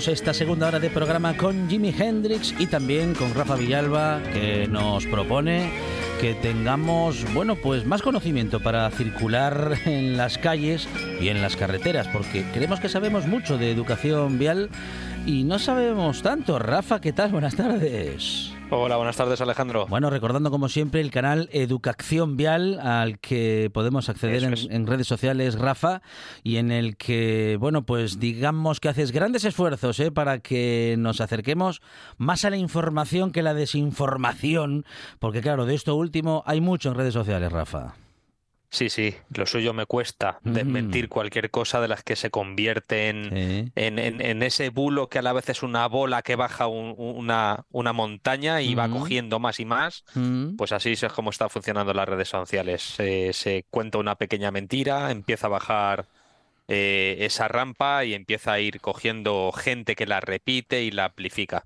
Esta segunda hora de programa con Jimi Hendrix y también con Rafa Villalba, que nos propone que tengamos, bueno, pues más conocimiento para circular en las calles y en las carreteras, porque creemos que sabemos mucho de educación vial y no sabemos tanto. Rafa, ¿qué tal? Buenas tardes. Hola, buenas tardes Alejandro. Bueno, recordando como siempre el canal Educación Vial al que podemos acceder en, en redes sociales, Rafa, y en el que, bueno, pues digamos que haces grandes esfuerzos ¿eh? para que nos acerquemos más a la información que la desinformación, porque claro, de esto último hay mucho en redes sociales, Rafa. Sí, sí, lo suyo me cuesta Mm. desmentir cualquier cosa de las que se convierte en, Sí. en, en- en ese bulo que a la vez es una bola que baja un- una, una montaña y va Ujú. cogiendo más y más. Mm. Pues así es como están funcionando las redes sociales. Se, se cuenta una pequeña mentira, empieza a bajar eh, esa rampa y empieza a ir cogiendo gente que la repite y la amplifica.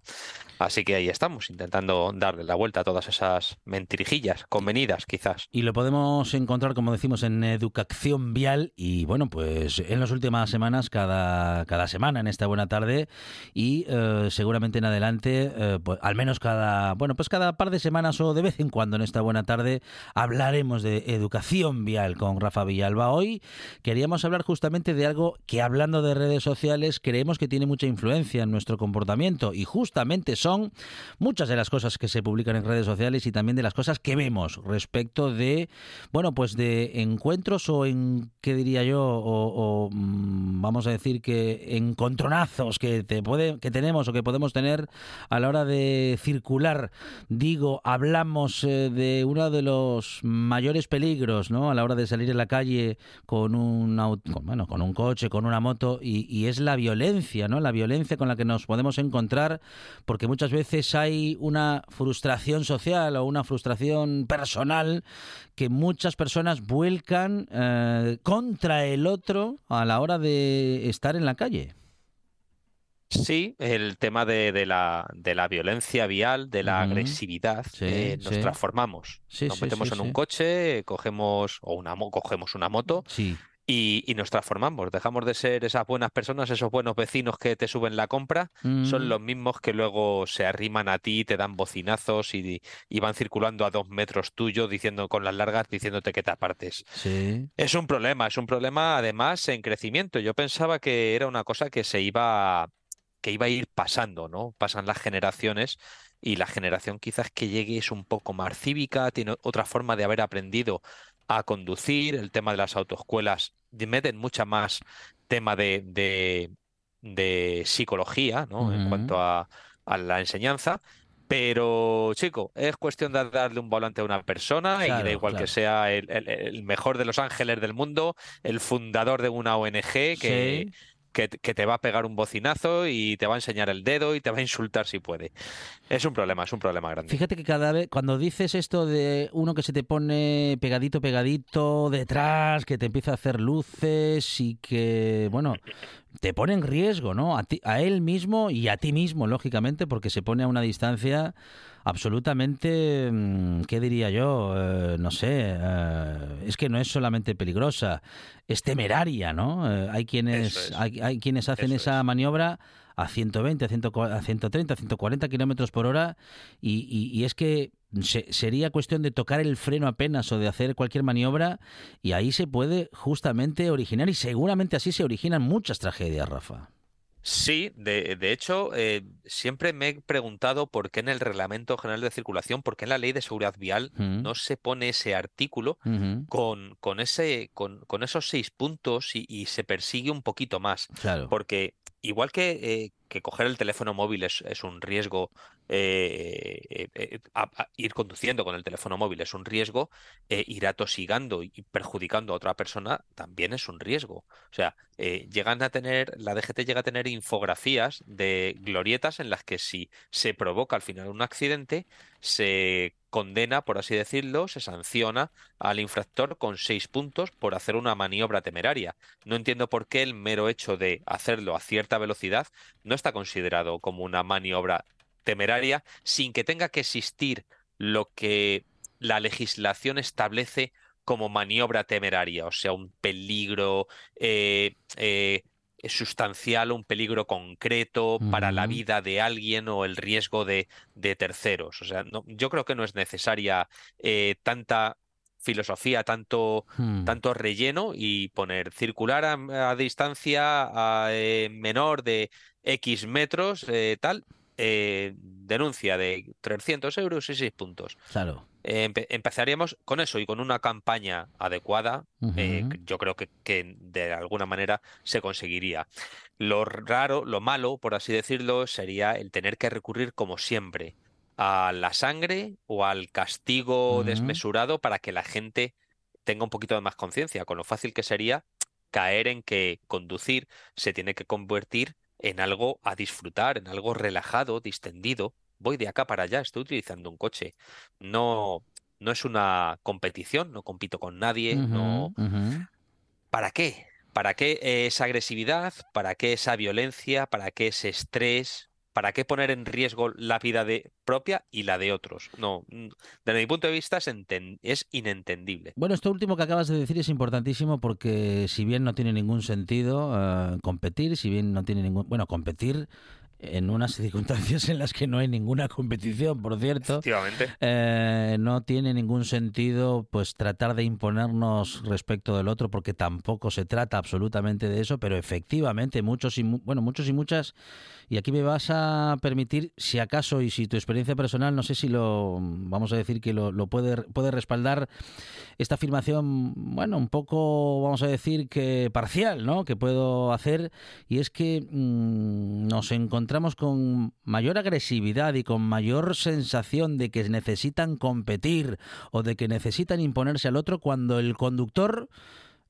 Así que ahí estamos, intentando darle la vuelta a todas esas mentirijillas, convenidas quizás. Y lo podemos encontrar, como decimos, en Educación Vial y bueno, pues en las últimas semanas, cada, cada semana en esta buena tarde y eh, seguramente en adelante, eh, pues, al menos cada, bueno, pues cada par de semanas o de vez en cuando en esta buena tarde hablaremos de Educación Vial con Rafa Villalba. Hoy queríamos hablar justamente de algo que hablando de redes sociales creemos que tiene mucha influencia en nuestro comportamiento y justamente son muchas de las cosas que se publican en redes sociales y también de las cosas que vemos respecto de, bueno, pues de encuentros o en, ¿qué diría yo? O, mm, vamos a decir que encontronazos que, te puede, que tenemos o que podemos tener a la hora de circular. Digo, hablamos eh, de uno de los mayores peligros, ¿no? A la hora de salir en la calle con un, au- con, bueno, con un coche, con una moto y, y es la violencia, ¿no? La violencia con la que nos podemos encontrar porque muchas veces hay una frustración social o una frustración personal que muchas personas vuelcan eh, contra el otro a la hora de estar en la calle. Sí, el tema de, de la, de la violencia vial, de la agresividad, Sí, eh, nos sí. transformamos. Sí, Nos metemos en un coche, cogemos, o una, mo- cogemos una moto Sí. Y, y nos transformamos. Dejamos de ser esas buenas personas, esos buenos vecinos que te suben la compra. Son Mm. los mismos que luego se arriman a ti, te dan bocinazos y, y van circulando a dos metros tuyo, diciendo con las largas, diciéndote que te apartes. Sí. Es un problema, es un problema además en crecimiento. Yo pensaba que era una cosa que se iba, que iba a ir pasando, ¿no? Pasan las generaciones y la generación quizás que llegue es un poco más cívica, tiene otra forma de haber aprendido a conducir, el tema de las autoescuelas meten mucha más tema de, de, de psicología, ¿no? En cuanto a, a la enseñanza. Pero, chico, es cuestión de darle un volante a una persona y da igual claro. que sea el, el- el mejor de los ángeles del mundo, el fundador de una ONG que, Sí. Que, que te va a pegar un bocinazo y te va a enseñar el dedo y te va a insultar si puede. Es un problema, es un problema grande. Fíjate que cada vez, cuando dices esto de uno que se te pone pegadito, pegadito detrás, que te empieza a hacer luces y que, bueno, te pone en riesgo, ¿no? A, ti- a él mismo y a ti mismo, lógicamente, porque se pone a una distancia absolutamente, mm, ¿qué diría yo? Eh, no sé, eh, es que no es solamente peligrosa, es temeraria, ¿no? Eh, hay, quienes, es. hay, hay quienes hacen Eso esa es. maniobra a 120, a, 140, a 130, a 140 kilómetros por hora y, y- y es que se- sería cuestión de tocar el freno apenas o de hacer cualquier maniobra y ahí se puede justamente originar y seguramente así se originan muchas tragedias, Rafa. Sí, de, de hecho, eh, siempre me he preguntado por qué en el Reglamento General de Circulación, por qué en la Ley de Seguridad Vial no se pone ese artículo con, con ese, con, con esos seis puntos y, y se persigue un poquito más. Claro. Porque igual que, eh, que coger el teléfono móvil es, un riesgo, eh, eh, eh, ir conduciendo con el teléfono móvil es un riesgo, eh, ir atosigando y perjudicando a otra persona también es un riesgo. O sea, llegan a tener, la DGT llega a tener infografías de glorietas en las que si se provoca al final un accidente, se condena, por así decirlo, se sanciona al infractor con seis puntos por hacer una maniobra temeraria. No entiendo por qué el mero hecho de hacerlo a cierta velocidad no está considerado como una maniobra temeraria sin que tenga que existir lo que la legislación establece como maniobra temeraria, o sea, un peligro eh, eh, sustancial, un peligro concreto para la vida de alguien o el riesgo de, de terceros. O sea, no- yo creo que no es necesaria eh, tanta filosofía, tanto Hmm. tanto relleno y poner circular a, a distancia a, eh, menor de X metros, eh, tal, eh, denuncia de 300 euros y 6 puntos. Claro. Empe- empezaríamos con eso y con una campaña adecuada, yo creo que, que de alguna manera se conseguiría. Lo raro, lo malo, por así decirlo, sería el tener que recurrir, como siempre, a la sangre o al castigo desmesurado para que la gente tenga un poquito de más conciencia, con lo fácil que sería caer en que conducir se tiene que convertir en algo a disfrutar, en algo relajado, distendido. Voy de acá para allá, estoy utilizando un coche. No, no es una competición, no compito con nadie, no. ¿Para qué? ¿Para qué esa agresividad? ¿Para qué esa violencia? ¿Para qué ese estrés? ¿Para qué poner en riesgo la vida de propia y la de otros? No, desde mi punto de vista es, es inentendible. Bueno, esto último que acabas de decir es importantísimo porque si bien no tiene ningún sentido eh, competir, si bien no tiene ningún... Bueno, competir en unas circunstancias en las que no hay ninguna competición, por cierto, Efectivamente. eh, no tiene ningún sentido pues tratar de imponernos respecto del otro porque tampoco se trata absolutamente de eso, pero efectivamente muchos y bueno, muchos y muchas y aquí me vas a permitir si acaso y si tu experiencia personal no sé si lo vamos a decir que lo, lo puede puede respaldar esta afirmación, bueno, un poco, vamos a decir que parcial, ¿no? Que puedo hacer, y es que mm, nos encontramos con mayor agresividad y con mayor sensación de que necesitan competir o de que necesitan imponerse al otro cuando el conductor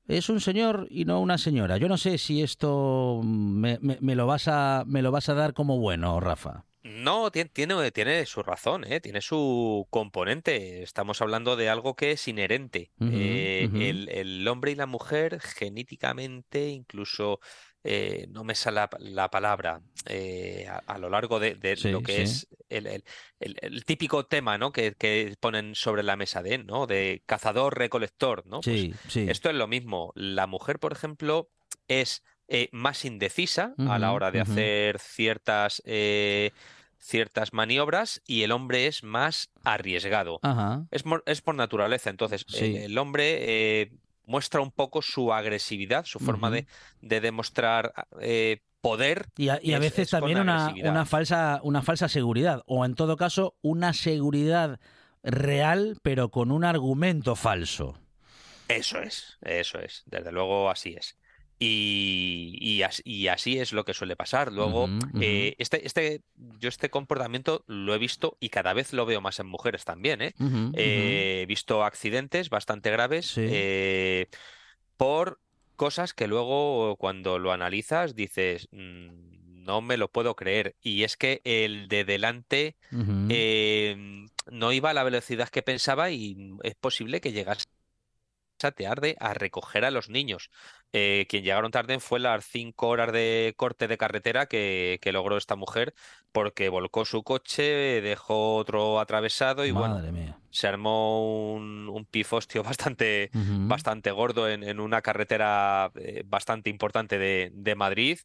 es un señor y no una señora. Yo no sé si esto me, me- me lo vas a me lo vas a dar como bueno, Rafa. No, tiene, tiene, tiene su razón, ¿eh? Tiene su componente. Estamos hablando de algo que es inherente. Eh, el hombre y la mujer genéticamente, incluso, eh, no me sale la, la palabra, eh, a, a lo largo de, de Sí, lo que sí. es el, el- el- el típico tema, ¿no? Que, que ponen sobre la mesa de, ¿no? De cazador-recolector, ¿no? Pues Sí, esto es lo mismo. La mujer, por ejemplo, es eh, más indecisa a la hora de hacer ciertas, ciertas maniobras y el hombre es más arriesgado. Ajá. Es, es por naturaleza. Entonces, el, hombre eh, muestra un poco su agresividad, su forma de, de demostrar eh, poder. Y a, y a es- veces es también una, una falsa una falsa seguridad o en todo caso una seguridad real pero con un argumento falso. Eso es, eso es. Desde luego así es. Y, y as- y así es lo que suele pasar. Luego, eh, este, este, yo este comportamiento lo he visto y cada vez lo veo más en mujeres también, ¿eh? Eh, He visto accidentes bastante graves Sí. por cosas que luego cuando lo analizas dices, "Mm, no me lo puedo creer. Y es que el de delante eh, no iba a la velocidad que pensaba y es posible que llegase tarde a recoger a los niños. Eh, quien llegaron tarde fue las cinco horas de corte de carretera que, que logró esta mujer porque volcó su coche, dejó otro atravesado y bueno, mía. se armó un, un pifostio bastante, bastante gordo en, en una carretera eh, bastante importante de, de Madrid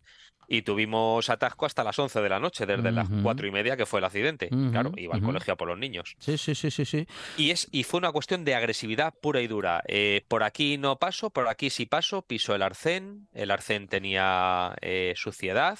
y tuvimos atasco hasta las 11 de la noche, desde las Ujú. cuatro y media que fue el accidente. Claro, iba al colegio a por los niños. Sí, sí, sí, sí, sí. Y, es, y fue una cuestión de agresividad pura y dura. Eh, por aquí no paso, por aquí sí paso, piso el arcén, el arcén tenía eh, suciedad,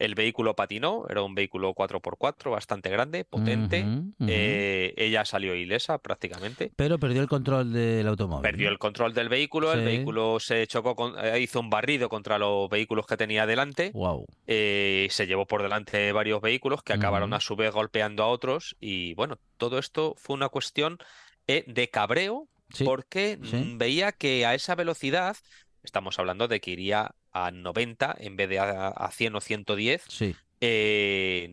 el vehículo patinó, era un vehículo 4x4 bastante grande, potente, eh, ella salió ilesa prácticamente. Pero perdió el control del automóvil. Perdió el control del vehículo, el vehículo se chocó con, eh, hizo un barrido contra los vehículos que tenía delante, Wow. eh, se llevó por delante varios vehículos que acabaron a su vez golpeando a otros y bueno, todo esto fue una cuestión eh, de cabreo Sí. porque sí. veía que a esa velocidad, estamos hablando de que iría a 90 en vez de a, a 100 o 110, Sí. eh,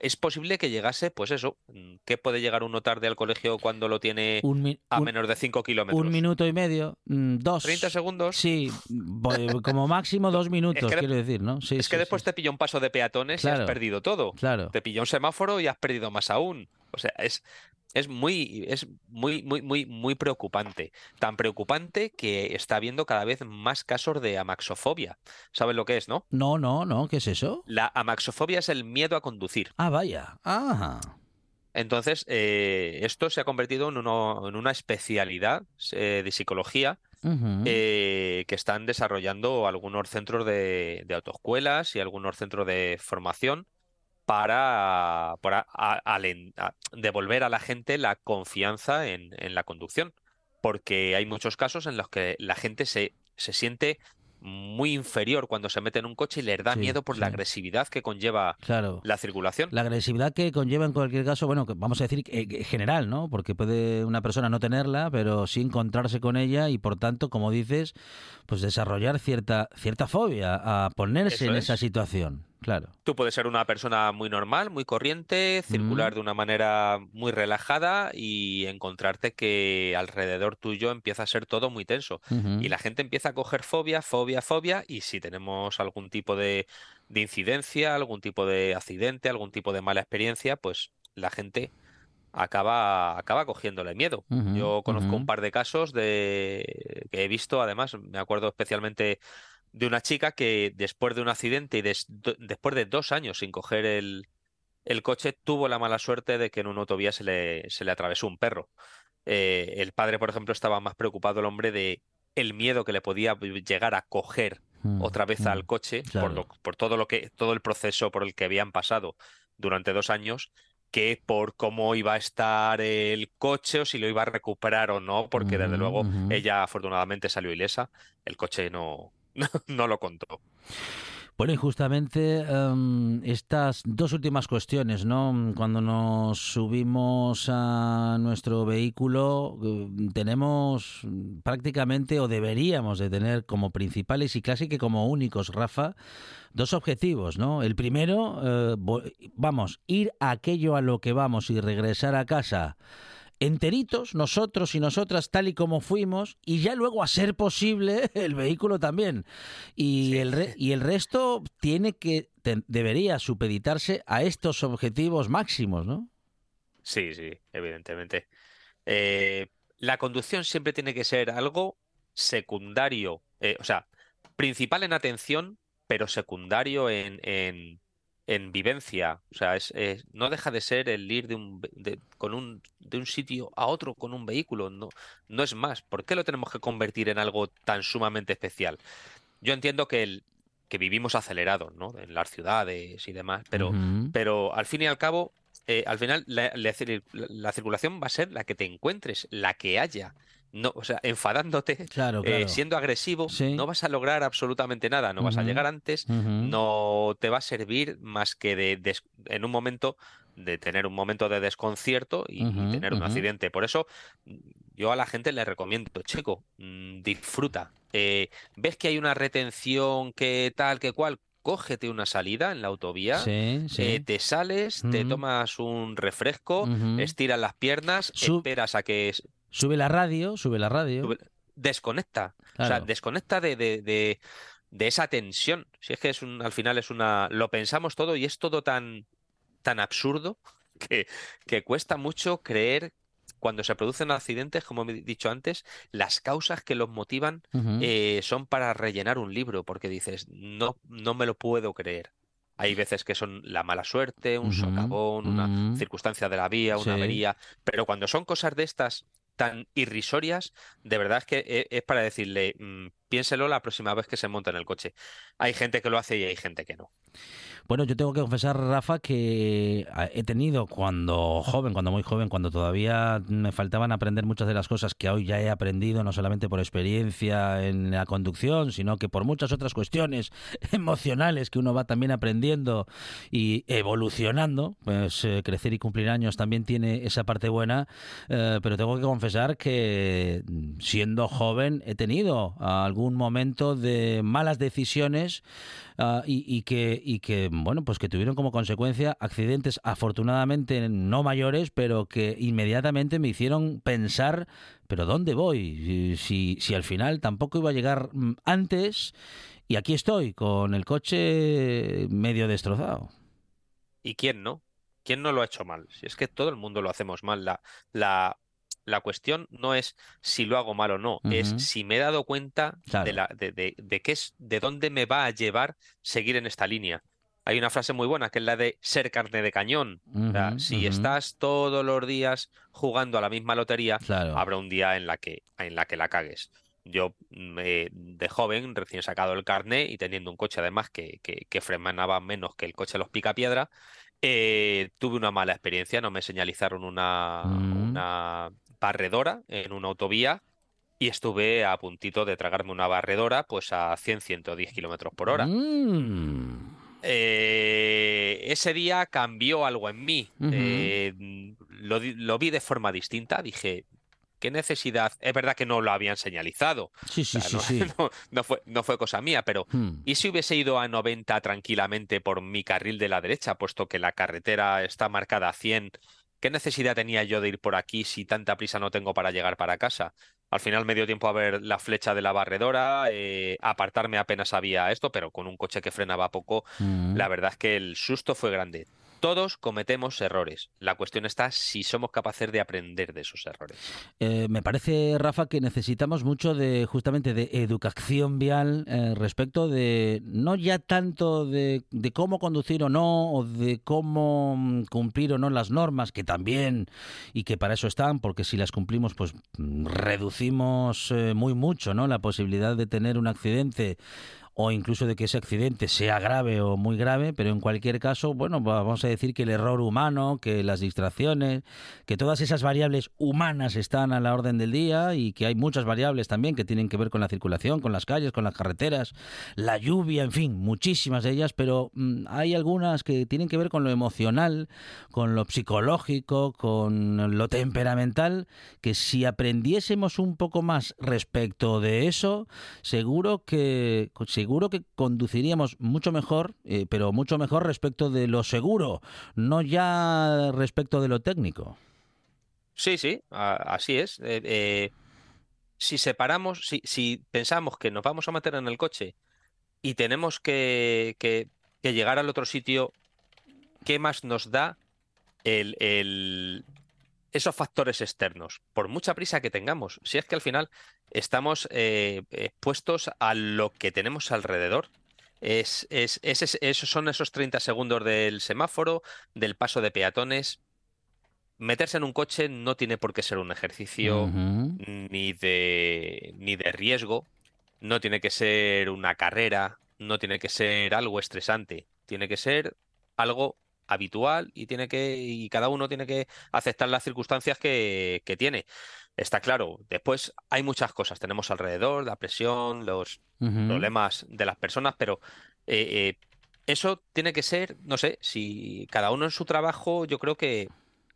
es posible que llegase, pues eso, ¿qué puede llegar uno tarde al colegio cuando lo tiene Un, a un- menos de 5 kilómetros? un minuto y medio, mm, dos. 30 segundos. Sí, como máximo dos minutos, que quiero decir, ¿no? Sí, Es que sí, después te pilla un paso de peatones y has perdido todo. Claro. Te pilla un semáforo y has perdido más aún. O sea, es, es muy, es muy, muy, muy, muy preocupante. Tan preocupante que está habiendo cada vez más casos de amaxofobia. ¿Sabes lo que es, no? No, no, no, ¿qué es eso? La amaxofobia es el miedo a conducir. Ah, vaya. Ah. Entonces, eh, esto se ha convertido en, uno- en una especialidad eh, de psicología eh, que están desarrollando algunos centros de, de autoescuelas y algunos centros de formación para, para a- alen- a- devolver a la gente la confianza en, en la conducción. Porque hay muchos casos en los que la gente se, se siente muy inferior cuando se mete en un coche y les da Sí, miedo por la agresividad que conlleva Claro. la circulación. La agresividad que conlleva en cualquier caso, bueno, que vamos a decir eh, que general, ¿no? Porque puede una persona no tenerla, pero sí encontrarse con ella y por tanto, como dices, pues desarrollar cierta cierta fobia a ponerse Eso en es. esa situación. Claro. Tú puedes ser una persona muy normal, muy corriente, circular de una manera muy relajada y encontrarte que alrededor tuyo empieza a ser todo muy tenso. Y la gente empieza a coger fobia, fobia, fobia, y si tenemos algún tipo de, de incidencia, algún tipo de accidente, algún tipo de mala experiencia, pues la gente acaba, acaba cogiéndole miedo. Yo conozco un par de casos de que he visto, además, me acuerdo especialmente de una chica que después de un accidente y des- do- después de dos años sin coger el, el coche, tuvo la mala suerte de que en una autovía se le, se le atravesó un perro. Eh, el padre, por ejemplo, estaba más preocupado el hombre de el miedo que le podía llegar a coger Mm, otra vez mm. al coche por, claro. lo- por todo lo que, todo el proceso por el que habían pasado durante dos años, que por cómo iba a estar el coche o si lo iba a recuperar o no, porque desde Ujú, luego ella afortunadamente salió ilesa, el coche no, no lo contó. Bueno, y justamente em, estas dos últimas cuestiones, ¿no? Cuando nos subimos a nuestro vehículo, eh, tenemos prácticamente o deberíamos de tener como principales y casi que como únicos, Rafa, dos objetivos, ¿no? El primero, eh, vamos, ir a aquello a lo que vamos y regresar a casa enteritos, nosotros y nosotras, tal y como fuimos, y ya luego, a ser posible, el vehículo también. Y, Sí. el, re- y el resto tiene que, debería supeditarse a estos objetivos máximos, ¿no? Sí, sí, evidentemente. Eh, la conducción siempre tiene que ser algo secundario, eh, o sea, principal en atención, pero secundario en, en, en vivencia. O sea, es, es- no deja de ser el ir de un, de, con un, de un sitio a otro con un vehículo. No, no es más. ¿Por qué lo tenemos que convertir en algo tan sumamente especial? Yo entiendo que, el, que vivimos acelerados, ¿no? En las ciudades y demás, pero pero al fin y al cabo, eh, al final la, la cir- la circulación va a ser la que te encuentres, la que haya. No, o sea, enfadándote, Claro, eh, siendo agresivo, Sí. no vas a lograr absolutamente nada, no vas a llegar antes, no te va a servir más que de, en un momento de tener un momento de desconcierto y, tener un accidente. Por eso mm, yo a la gente le recomiendo, chico, mm, disfruta. Eh, ¿ves que hay una retención que tal, que cual? Cógete una salida en la autovía. Sí, sí. eh, te sales, te tomas un refresco, estiras las piernas, esperas a que Sube la radio, sube la radio. sube- desconecta. O sea, desconecta de, de, de, de esa tensión. Si es que es un, al final es una. Lo pensamos todo y es todo tan, tan absurdo que, que cuesta mucho creer cuando se producen accidentes, como he dicho antes, las causas que los motivan eh, son para rellenar un libro, porque dices, no, no me lo puedo creer. Hay veces que son la mala suerte, un socavón, una circunstancia de la vía, una Sí. avería, pero cuando son cosas de estas tan irrisorias, de verdad es que e- es para decirle, mm, piénselo la próxima vez que se monta en el coche. Hay gente que lo hace y hay gente que no. Bueno, yo tengo que confesar, Rafa, que ah, he tenido cuando joven, cuando muy joven, cuando todavía me faltaban aprender muchas de las cosas que hoy ya he aprendido, no solamente por experiencia en la conducción, sino que por muchas otras cuestiones emocionales que uno va también aprendiendo y evolucionando. Pues eh, crecer y cumplir años también tiene esa parte buena, eh, pero tengo que confesar que mm, siendo joven he tenido algún momento de malas decisiones ah, y, y que y que bueno pues que tuvieron como consecuencia accidentes afortunadamente no mayores pero que inmediatamente me hicieron pensar pero dónde voy si si al final tampoco iba a llegar mm, antes y aquí estoy con el coche medio destrozado ¿Y quién no? ¿Quién no lo ha hecho mal? Si es que todo el mundo lo hacemos mal. La, la, la cuestión no es si lo hago mal o no, es si me he dado cuenta Claro. de, la, de, de, de qué es, de dónde me va a llevar seguir en esta línea. Hay una frase muy buena que es la de ser carne de cañón. O sea, Ujú, si estás todos los días jugando a la misma lotería, claro habrá un día en la que, en la que la cagues. Yo eh, de joven, recién sacado el carné y teniendo un coche además que, que, que frenaba menos que el coche de los Picapiedra, eh, tuve una mala experiencia. No me señalizaron una, Mm. una barredora en una autovía y estuve a puntito de tragarme una barredora pues a 100-110 kilómetros por hora. Mm. Eh, ese día cambió algo en mí. Eh, lo, vi de forma distinta. Dije, ¿qué necesidad? Es verdad que no lo habían señalizado. sí O sí sea, sí no, sí no- no fue, no fue cosa mía, pero Hmm. ¿y si hubiese ido a 90 tranquilamente por mi carril de la derecha, puesto que la carretera está marcada a 100? ¿Qué necesidad tenía yo de ir por aquí si tanta prisa no tengo para llegar para casa? Al final me dio tiempo a ver la flecha de la barredora, eh, apartarme apenas había esto, pero con un coche que frenaba poco, Mm. la verdad es que el susto fue grande. Todos cometemos errores. La cuestión está si somos capaces de aprender de esos errores. Eh, me parece, Rafa, que necesitamos mucho de justamente de educación vial eh, respecto de no ya tanto de, cómo conducir o no, o de cómo mm, cumplir o no las normas, que también y que para eso están, porque si las cumplimos, pues mm, reducimos eh, muy mucho, ¿no? La posibilidad de tener un accidente o incluso de que ese accidente sea grave o muy grave, pero en cualquier caso, bueno, va- vamos a decir que el error humano, que las distracciones, que todas esas variables humanas están a la orden del día y que hay muchas variables también que tienen que ver con la circulación, con las calles, con las carreteras, la lluvia, en fin, muchísimas de ellas, pero mm, hay algunas que tienen que ver con lo emocional, con lo psicológico, con lo temperamental, que si aprendiésemos un poco más respecto de eso, seguro que seguro que conduciríamos mucho mejor, eh, pero mucho mejor respecto de lo seguro, no ya respecto de lo técnico. Sí, sí, así es. Eh, eh, si separamos, si, si pensamos que nos vamos a meter en el coche y tenemos que, que- que llegar al otro sitio, ¿qué más nos da el, el- esos factores externos? Por mucha prisa que tengamos, si es que al final estamos eh, expuestos a lo que tenemos alrededor. Es, es- es- es- esos son esos 30 segundos del semáforo, del paso de peatones. Meterse en un coche no tiene por qué ser un ejercicio ni de, ni de riesgo, no tiene que ser una carrera, no tiene que ser algo estresante, tiene que ser algo habitual y tiene que, y cada uno tiene que aceptar las circunstancias que, que tiene. Está claro. Después hay muchas cosas. Tenemos alrededor, la presión, los problemas de las personas, pero eh, eh, eso tiene que ser, no sé, si cada uno en su trabajo, yo creo que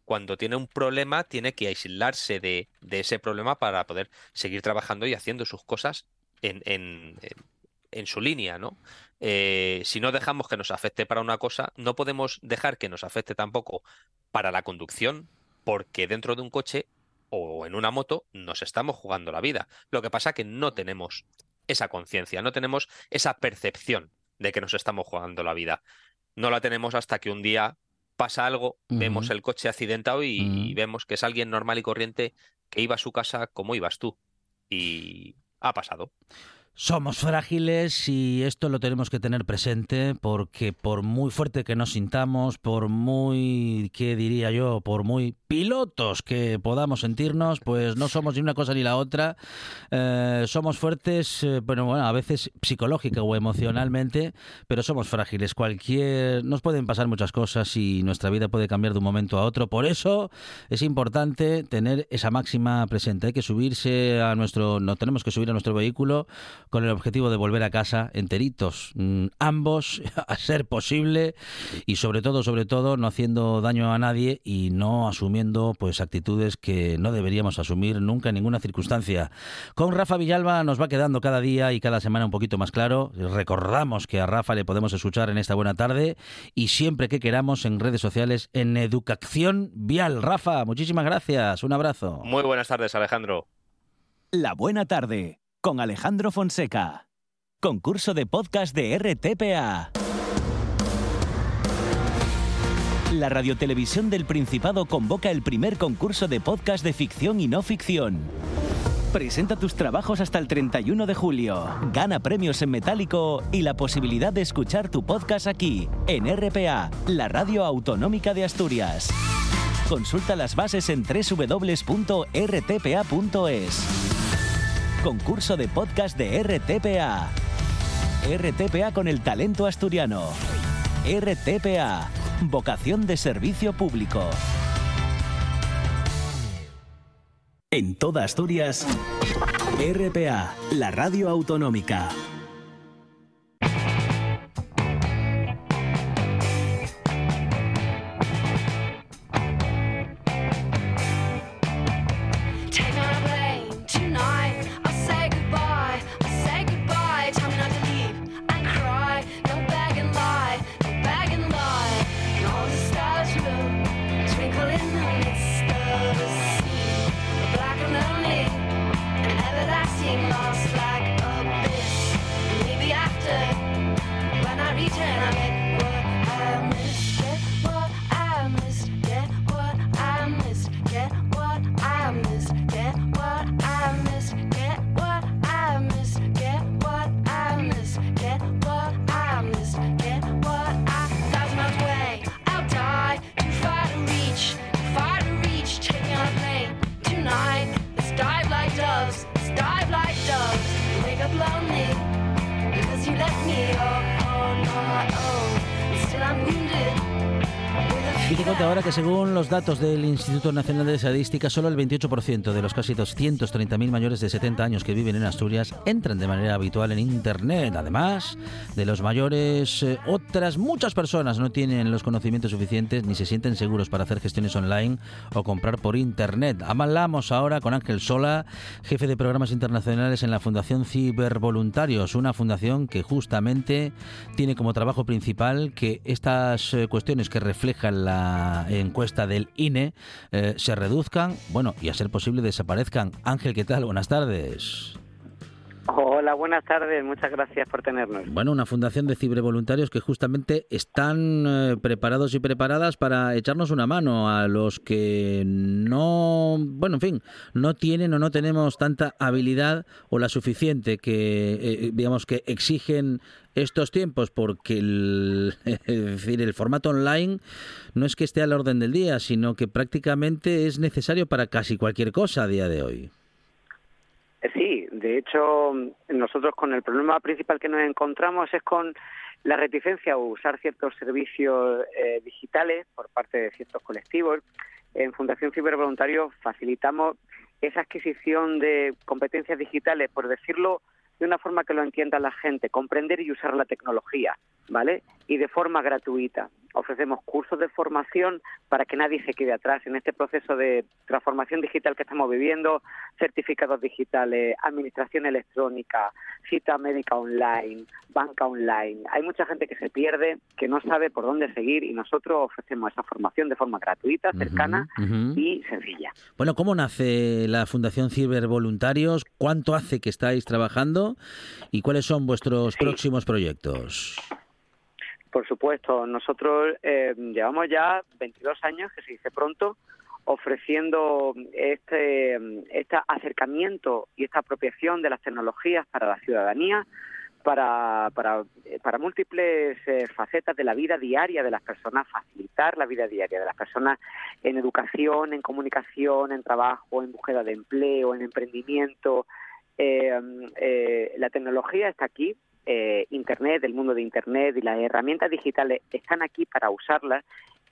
cuando tiene un problema tiene que aislarse de, de ese problema para poder seguir trabajando y haciendo sus cosas en, en, en- su línea, ¿no? Eh, si no dejamos que nos afecte para una cosa, no podemos dejar que nos afecte tampoco para la conducción, porque dentro de un coche o en una moto nos estamos jugando la vida. Lo que pasa que no tenemos esa conciencia, no tenemos esa percepción de que nos estamos jugando la vida. No la tenemos hasta que un día pasa algo, vemos el coche accidentado y, vemos que es alguien normal y corriente que iba a su casa como ibas tú. Y ha pasado. Somos frágiles y esto lo tenemos que tener presente porque por muy fuerte que nos sintamos, por muy, ¿qué diría yo? Por muy pilotos que podamos sentirnos, pues no somos ni una cosa ni la otra. Eh, somos fuertes, eh, bueno, bueno, a veces psicológica o emocionalmente, pero somos frágiles. Cualquier, nos pueden pasar muchas cosas y nuestra vida puede cambiar de un momento a otro. Por eso es importante tener esa máxima presente. Hay que subirse a nuestro, no tenemos que subir a nuestro vehículo con el objetivo de volver a casa enteritos, mm, ambos, a ser posible, y sobre todo, sobre todo, no haciendo daño a nadie y no asumiendo pues actitudes que no deberíamos asumir nunca en ninguna circunstancia. Con Rafa Villalba nos va quedando cada día y cada semana un poquito más claro. Recordamos que a Rafa le podemos escuchar en esta buena tarde y siempre que queramos en redes sociales en Educación Vial. Rafa, muchísimas gracias. Un abrazo. Muy buenas tardes, Alejandro. La Buena Tarde con Alejandro Fonseca. Concurso de podcast de RTPA. La Radiotelevisión del Principado convoca el primer concurso de podcast de ficción y no ficción. Presenta tus trabajos hasta el 31 de julio. Gana premios en metálico y la posibilidad de escuchar tu podcast aquí, en RPA, la radio autonómica de Asturias. Consulta las bases en www.rtpa.es. Concurso de podcast de RTPA. RTPA con el talento asturiano. RTPA. Vocación de servicio público. En toda Asturias, RPA, la radio autonómica. Oh, own. Still I'm wounded. With a Y te cuento fever. ahora que según los datos del Instituto Nacional de Estadística, solo el 28% de los casi 230.000 mayores de 70 años que viven en Asturias entran de manera habitual en Internet. Además de los mayores, eh, otras muchas personas no tienen los conocimientos suficientes ni se sienten seguros para hacer gestiones online o comprar por Internet. Hablamos ahora con Ángel Sola, jefe de programas internacionales en la Fundación Cibervoluntarios, una fundación que justamente tiene como trabajo principal que estas eh, cuestiones que reflejan la encuesta del INE eh, se reduzcan, bueno, y a ser posible desaparezcan. Ángel, ¿qué tal? Buenas tardes. Hola, buenas tardes. Muchas gracias por tenernos. Bueno, una fundación de cibervoluntarios que justamente están eh, preparados y preparadas para echarnos una mano a los que no, bueno, en fin, no tienen o no tenemos tanta habilidad o la suficiente que, eh, digamos, que exigen estos tiempos, porque el, el formato online no es que esté a la orden del día, sino que prácticamente es necesario para casi cualquier cosa a día de hoy. Eh, Sí, De hecho, nosotros con el problema principal que nos encontramos es con la reticencia a usar ciertos servicios eh, digitales por parte de ciertos colectivos. En Fundación Cibervoluntarios facilitamos esa adquisición de competencias digitales, por decirlo de una forma que lo entienda la gente, comprender y usar la tecnología, ¿vale? Y de forma gratuita. Ofrecemos cursos de formación para que nadie se quede atrás en este proceso de transformación digital que estamos viviendo, certificados digitales, administración electrónica, cita médica online, banca online. Hay mucha gente que se pierde, que no sabe por dónde seguir y nosotros ofrecemos esa formación de forma gratuita, cercana y sencilla. Bueno, ¿cómo nace la Fundación Cibervoluntarios? ¿Cuánto hace que estáis trabajando? ¿Y cuáles son vuestros Sí. próximos proyectos? Por supuesto, nosotros eh, llevamos ya 22 años, que se dice pronto, ofreciendo este, este acercamiento y esta apropiación de las tecnologías para la ciudadanía, para, para, para múltiples eh, facetas de la vida diaria de las personas, facilitar la vida diaria de las personas en educación, en comunicación, en trabajo, en búsqueda de empleo, en emprendimiento. Eh, la tecnología está aquí, eh, Internet, el mundo de Internet y las herramientas digitales están aquí para usarlas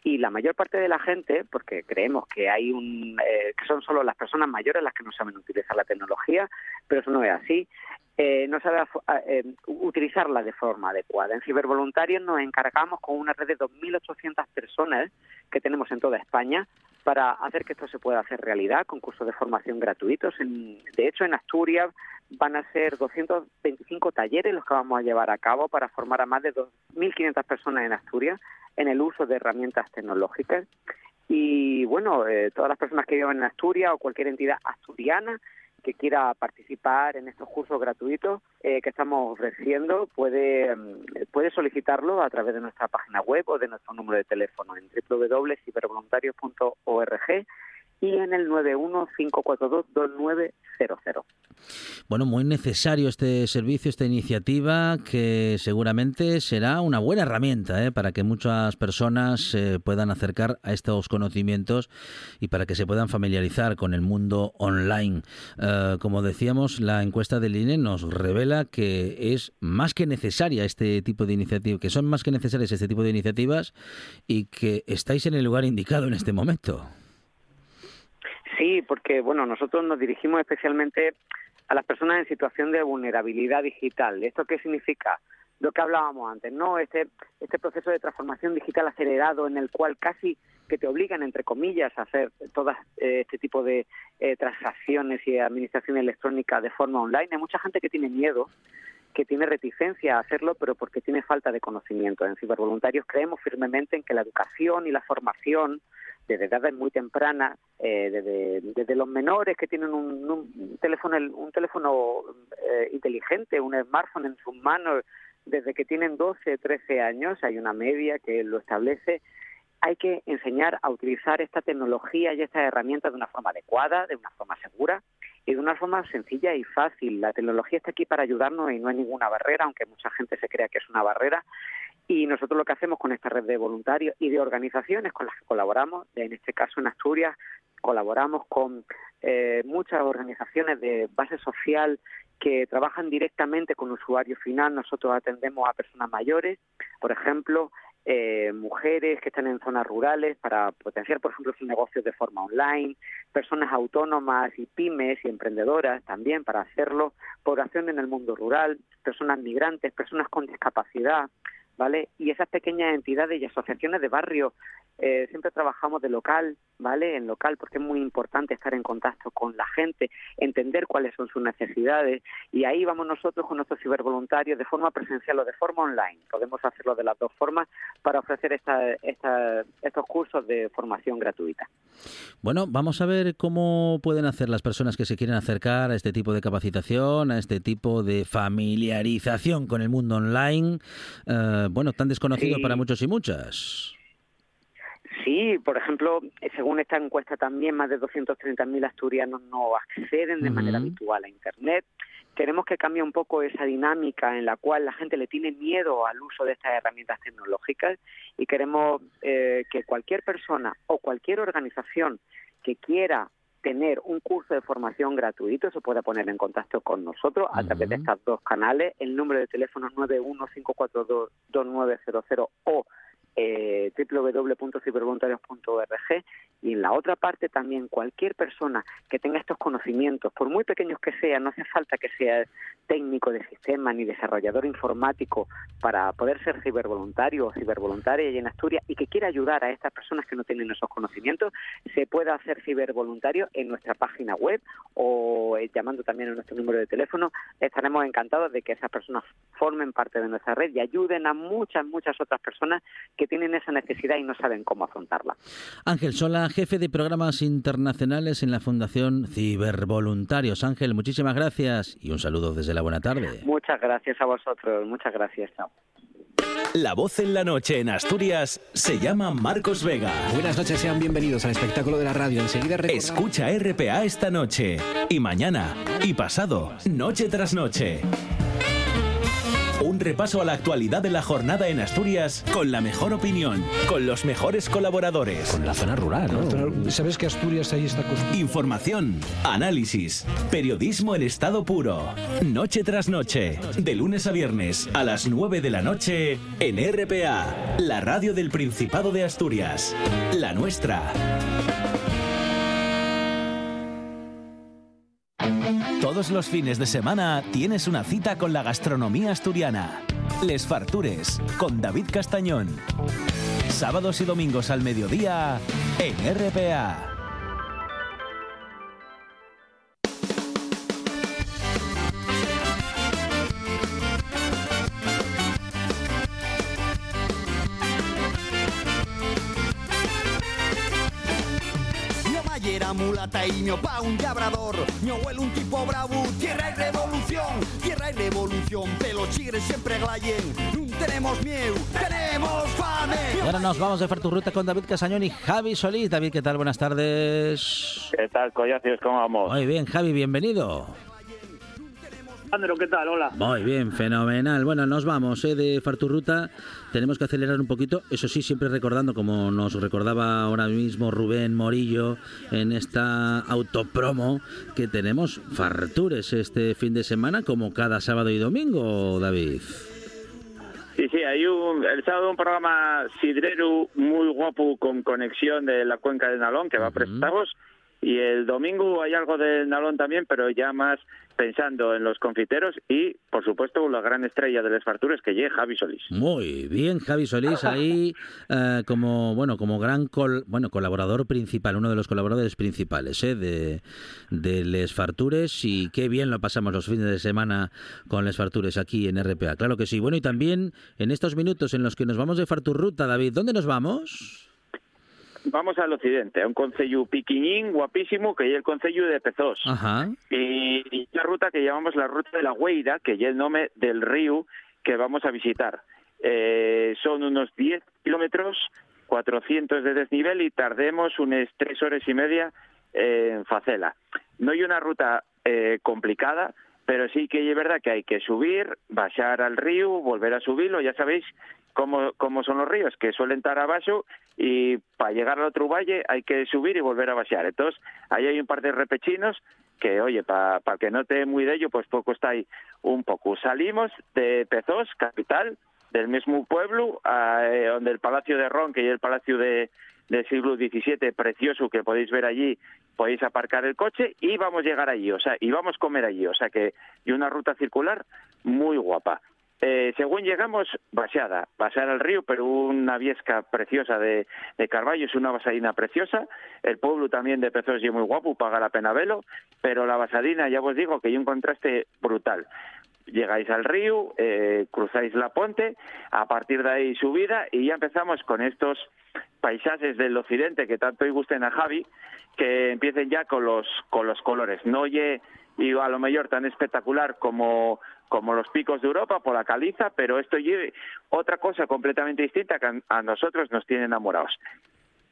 y la mayor parte de la gente, porque creemos que hay un, eh, que son solo las personas mayores las que no saben utilizar la tecnología, pero eso no es así, eh, no sabe eh, utilizarla de forma adecuada. En Cibervoluntarios nos encargamos con una red de 2.800 personas que tenemos en toda España para hacer que esto se pueda hacer realidad, con cursos de formación gratuitos. De hecho, en Asturias van a ser 225 talleres los que vamos a llevar a cabo para formar a más de 2.500 personas en Asturias en el uso de herramientas tecnológicas. Y bueno, eh, todas las personas que vivan en Asturias o cualquier entidad asturiana que quiera participar en estos cursos gratuitos eh, que estamos ofreciendo puede, mm, puede solicitarlo a través de nuestra página web o de nuestro número de teléfono en www.cibervoluntarios.org y en el 915422900. Bueno, muy necesario este servicio, esta iniciativa, que seguramente será una buena herramienta ¿eh? para que muchas personas se puedan acercar a estos conocimientos y para que se puedan familiarizar con el mundo online. Eh, como decíamos, la encuesta del INE nos revela que es más que necesaria este tipo de iniciativa, que son más que necesarias este tipo de iniciativas y que estáis en el lugar indicado en este momento. Sí, porque bueno, nosotros nos dirigimos especialmente a las personas en situación de vulnerabilidad digital. ¿Esto qué significa? Lo que hablábamos antes, ¿no? Este, este proceso de transformación digital acelerado en el cual casi que te obligan, entre comillas, a hacer todas eh, este tipo de eh, transacciones y administración electrónica de forma online. Hay mucha gente que tiene miedo, que tiene reticencia a hacerlo, pero porque tiene falta de conocimiento. En Cibervoluntarios creemos firmemente en que la educación y la formación desde edades muy tempranas, eh, desde, desde los menores que tienen un, un teléfono, un teléfono eh, inteligente, un smartphone en sus manos, desde que tienen 12, 13 años, hay una media que lo establece, hay que enseñar a utilizar esta tecnología y estas herramientas de una forma adecuada, de una forma segura y de una forma sencilla y fácil. La tecnología está aquí para ayudarnos y no hay ninguna barrera, aunque mucha gente se crea que es una barrera. Y nosotros lo que hacemos con esta red de voluntarios y de organizaciones con las que colaboramos, en este caso en Asturias, colaboramos con eh, muchas organizaciones de base social que trabajan directamente con usuario final. Nosotros atendemos a personas mayores, por ejemplo, eh, mujeres que están en zonas rurales para potenciar, por ejemplo, sus negocios de forma online, personas autónomas y pymes y emprendedoras también para hacerlo, población en el mundo rural, personas migrantes, personas con discapacidad, ¿vale? Y esas pequeñas entidades y asociaciones de barrio, eh, siempre trabajamos de local, ¿vale? En local, porque es muy importante estar en contacto con la gente, entender cuáles son sus necesidades, y ahí vamos nosotros con nuestros cibervoluntarios de forma presencial o de forma online. Podemos hacerlo de las dos formas para ofrecer esta, esta, estos cursos de formación gratuita. Bueno, vamos a ver cómo pueden hacer las personas que se quieren acercar a este tipo de capacitación, a este tipo de familiarización con el mundo online, eh, bueno, tan desconocido Sí. para muchos y muchas. Sí, por ejemplo, según esta encuesta también, más de 230.000 asturianos no acceden de manera habitual a Internet. Queremos que cambie un poco esa dinámica en la cual la gente le tiene miedo al uso de estas herramientas tecnológicas y queremos eh, que cualquier persona o cualquier organización que quiera tener un curso de formación gratuito, se puede poner en contacto con nosotros a través de estos dos canales, el número de teléfono es 915422900 o eh, www.cibervoluntarios.org y en la otra parte también cualquier persona que tenga estos conocimientos, por muy pequeños que sean, no hace falta que sea técnico de sistema ni desarrollador informático para poder ser cibervoluntario o cibervoluntaria y en Asturias y que quiera ayudar a estas personas que no tienen esos conocimientos, se puede hacer cibervoluntario en nuestra página web o eh, llamando también a nuestro número de teléfono. Estaremos encantados de que esas personas formen parte de nuestra red y ayuden a muchas, muchas otras personas que tienen esa necesidad y no saben cómo afrontarla. Ángel Sola, jefe de programas internacionales en la Fundación Cibervoluntarios. Ángel, muchísimas gracias y un saludo desde la buena tarde. Muchas gracias a vosotros, muchas gracias, chao. La voz en la noche en Asturias se llama Marcos Vega. Buenas noches, sean bienvenidos al espectáculo de la radio. Enseguida recordamos- Escucha RPA esta noche y mañana y pasado, noche tras noche. Un repaso a la actualidad de la jornada en Asturias con la mejor opinión, con los mejores colaboradores. Con la zona rural, ¿no? Sabes que Asturias ahí está. Información, análisis, periodismo en estado puro. Noche tras noche, de lunes a viernes a las 9 de la noche en RPA, la radio del Principado de Asturias. La nuestra. Los fines de semana tienes una cita con la gastronomía asturiana. Les Fartures, con David Castañón. Sábados y domingos al mediodía en RPA. Mi mamá era mulata y mi papá un labrador. Mi abuelo un tipo bravo, tierra y revolución. Tierra y revolución, pero los chigres siempre glayen. No tenemos miedo, tenemos fame. Y ahora nos vamos de Farturruta con David Casañón y Javi Solís. David, ¿qué tal? Buenas tardes. ¿Qué tal, collacios? ¿Cómo vamos? Muy bien, Javi, bienvenido. Andro, ¿qué tal? Hola. Muy bien, fenomenal. Bueno, nos vamos ¿eh? de Farturruta. Tenemos que acelerar un poquito. Eso sí, siempre recordando, como nos recordaba ahora mismo Rubén Morillo en esta autopromo, que tenemos Fartures este fin de semana, como cada sábado y domingo, David. Sí, sí, hay un, el sábado un programa sidrero muy guapo con conexión de la cuenca del Nalón que va a prestaros y el domingo hay algo del Nalón también, pero ya más pensando en los confiteros y, por supuesto, la gran estrella de las farturas que llega Javi Solís. Muy bien, Javi Solís ahí eh, como bueno como gran col- bueno colaborador principal, uno de los colaboradores principales ¿eh? de, de Les Fartures y qué bien lo pasamos los fines de semana con Les Fartures aquí en RPA. Claro que sí. Bueno y también en estos minutos en los que nos vamos de Farturruta, David, ¿dónde nos vamos? Vamos al occidente, a un concello piquiñín, guapísimo, que es el concello de Pezós. Ajá. y, y una ruta que llamamos la ruta de la Gueira, que es el nombre del río que vamos a visitar. Eh, son unos 10 kilómetros, 400 de desnivel y tardemos unas tres horas y media eh, en Facela. No hay una ruta eh, complicada, pero sí que es verdad que hay que subir, bajar al río, volver a subirlo, ya sabéis cómo, cómo son los ríos, que suelen estar abajo y para llegar al otro valle hay que subir y volver a bajar. Entonces, ahí hay un par de repechinos que, oye, para que no te muy de ello, pues poco está ahí un poco. Salimos de Pezós, capital, del mismo pueblo, a, eh, donde el Palacio de Ron, que el Palacio de, del siglo XVII, precioso, que podéis ver allí, podéis aparcar el coche y vamos a llegar allí, o sea, y vamos a comer allí, o sea que, y una ruta circular muy guapa. Eh, según llegamos, baseada, basear al río, pero una viesca preciosa de, de Carballo, es una basadina preciosa. El pueblo también de Pezos es muy guapo, paga la pena verlo, pero la basadina, ya os digo, que hay un contraste brutal. Llegáis al río, eh, cruzáis la ponte, a partir de ahí subida y ya empezamos con estos paisajes del occidente que tanto gusten a Javi, que empiecen ya con los, con los colores. No oye, y a lo mejor tan espectacular como como los picos de Europa por la caliza, pero esto lleve otra cosa completamente distinta que a nosotros nos tiene enamorados.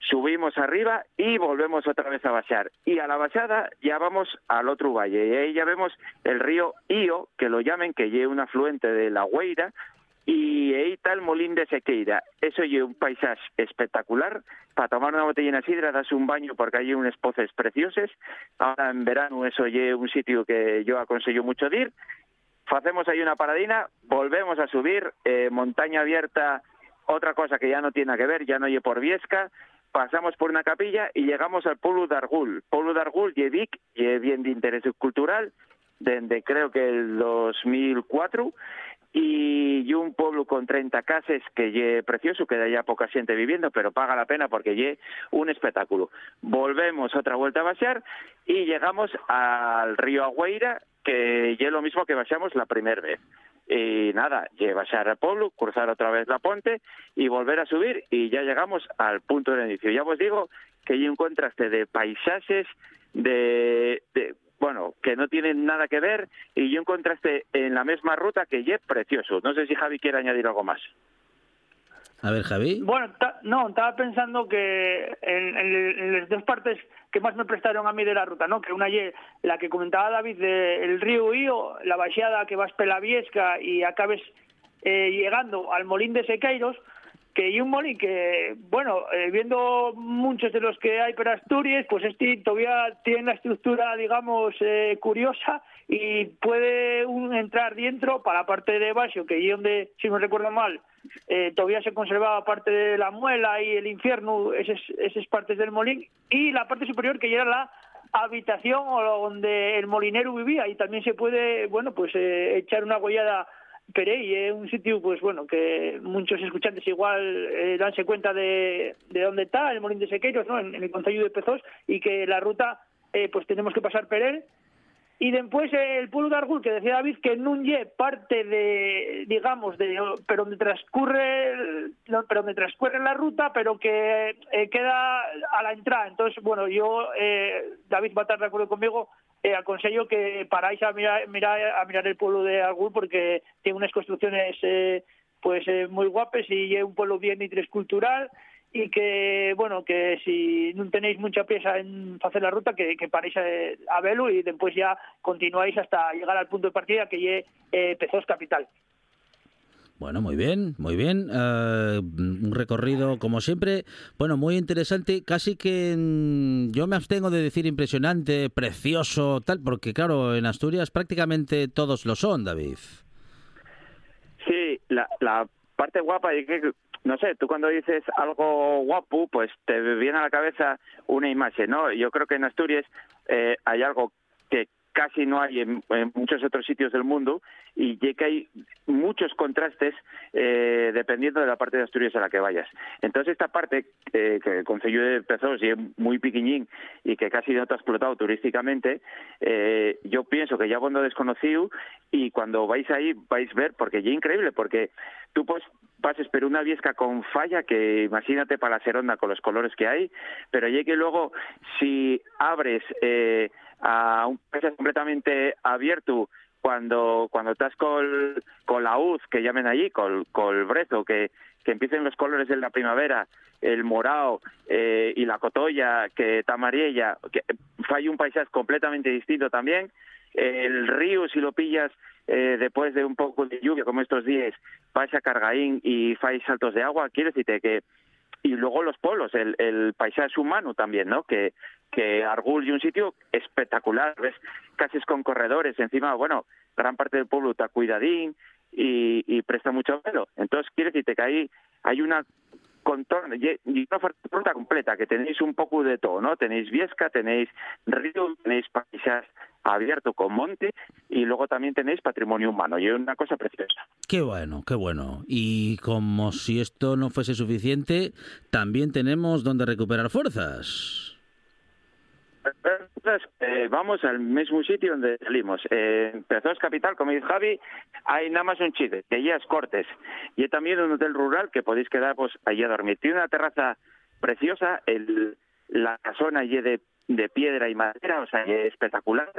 Subimos arriba y volvemos otra vez a bajar. Y a la bajada ya vamos al otro valle. Y ahí ya vemos el río Io, que lo llamen, que lleva un afluente de la Gueira, y ahí está el Molín de Sequeira. Eso es un paisaje espectacular. Para tomar una botella de sidra, das un baño porque hay unos pozos preciosos. Ahora en verano eso es un sitio que yo aconsejo mucho de ir. Hacemos ahí una paradina, volvemos a subir, eh, montaña abierta, otra cosa que ya no tiene que ver, ya no hay por Viesca, pasamos por una capilla y llegamos al pueblo de Argul. Pueblo de Argul, Yevic, y bien de interés cultural, desde creo que el 2004, y, un pueblo con 30 casas que ye precioso, que de allá poca gente viviendo, pero paga la pena porque ye un espectáculo. Volvemos otra vuelta a baixar y llegamos al río Agüeira, que ye lo mismo que baixamos la primera vez. Y nada, lle baixar al pueblo, cruzar otra vez la ponte y volver a subir y ya llegamos al punto de inicio. Ya os digo que hay un contraste de paisajes, de, de bueno, que no tienen nada que ver y yo encontraste en la misma ruta que es precioso. No sé si Javi quiere añadir algo más. A ver, Javi. Bueno, no, estaba pensando que en, las dos partes que más me prestaron a mí de la ruta, ¿no? Que una la que comentaba David del río Ío, la baixada que vas pela Viesca y acabes eh, llegando al Molín de Sequeiros, que hay un molín que, bueno, eh, viendo muchos de los que hay para Asturias, pues este todavía tiene una estructura, digamos, eh, curiosa y puede un entrar dentro para la parte de Baixo, que es donde, si no recuerdo mal, eh, todavía se conservaba parte de la muela y el infierno, esas, partes del molín, y la parte superior que ya era la habitación o donde el molinero vivía y también se puede, bueno, pues eh, echar una gollada Perey es un sitio, pues bueno, que muchos escuchantes igual eh, danse cuenta de, de dónde está, el Molín de Sequeiros, ¿no? En, en el Concello de Pezós, y que la ruta, eh, pues tenemos que pasar por él. Y después el pueblo de Argul, que decía David que lle parte de, digamos, de pero donde transcurre pero donde transcurre la ruta, pero que eh, queda a la entrada. Entonces, bueno, yo, eh, David va a estar de acuerdo conmigo, eh, aconsejo que paráis a mirar, mirar- a mirar el pueblo de Argul porque tiene unas construcciones eh, pues muy guapas y es un pueblo bien cultural y que, bueno, que si no tenéis mucha pieza en hacer la ruta, que, que paréis a, a verlo y después ya continuáis hasta llegar al punto de partida que es eh, Pezós Capital. Bueno, muy bien, muy bien. Eh, un recorrido, como siempre, bueno, muy interesante. Casi que mm, yo me abstengo de decir impresionante, precioso, tal, porque claro, en Asturias prácticamente todos lo son, David. Sí, la, la parte guapa y que no sé, tú cuando dices algo guapo, pues te viene a la cabeza una imagen, ¿no? Yo creo que en Asturias eh, hay algo que casi no hay en, muchos otros sitios del mundo y ya que hay muchos contrastes eh, dependiendo de la parte de Asturias a la que vayas. Entonces esta parte eh, que el Concello de Pezós y es muy piquiñín y que casi no está explotado turísticamente, eh, yo pienso que ya cuando desconocido y cuando vais ahí vais a ver, porque ya es increíble, porque tú pues pases por una viesca con falla que imagínate para la seronda con los colores que hay, pero ya que luego si abres eh, a un paisaje completamente abierto cuando cuando estás con, con la uz que llamen allí, con, con el brezo, que, que empiecen los colores de la primavera, el morado eh, y la cotolla, que está amarilla, que falla un paisaje completamente distinto también. El río, si lo pillas eh, después de un poco de lluvia, como estos días, vais a Cargaín y fais saltos de agua, quiere decirte que y luego los polos, el, paisaje humano también, ¿no? Que, que Argul y un sitio espectacular, ves casas con corredores, encima, bueno, gran parte del pueblo está cuidadín y, y presta mucho pelo. Entonces, quiere decirte que ahí hay una contorno y una ruta completa, que tenéis un poco de todo, ¿no? Tenéis Viesca, tenéis río, tenéis paisaje abierto con monte y luego también tenéis patrimonio humano y es una cosa preciosa. Qué bueno, qué bueno. Y como si esto no fuese suficiente, también tenemos donde recuperar fuerzas. Eh, vamos al mismo sitio donde salimos. Eh, en Pezós Capital, como dice Javi, hay nada más un chile, que ya es Cortes. Y hay también un hotel rural que podéis quedar pues, allí a dormir. Tiene una terraza preciosa, el, la casona allí de, de piedra y madera, o sea, es espectacular.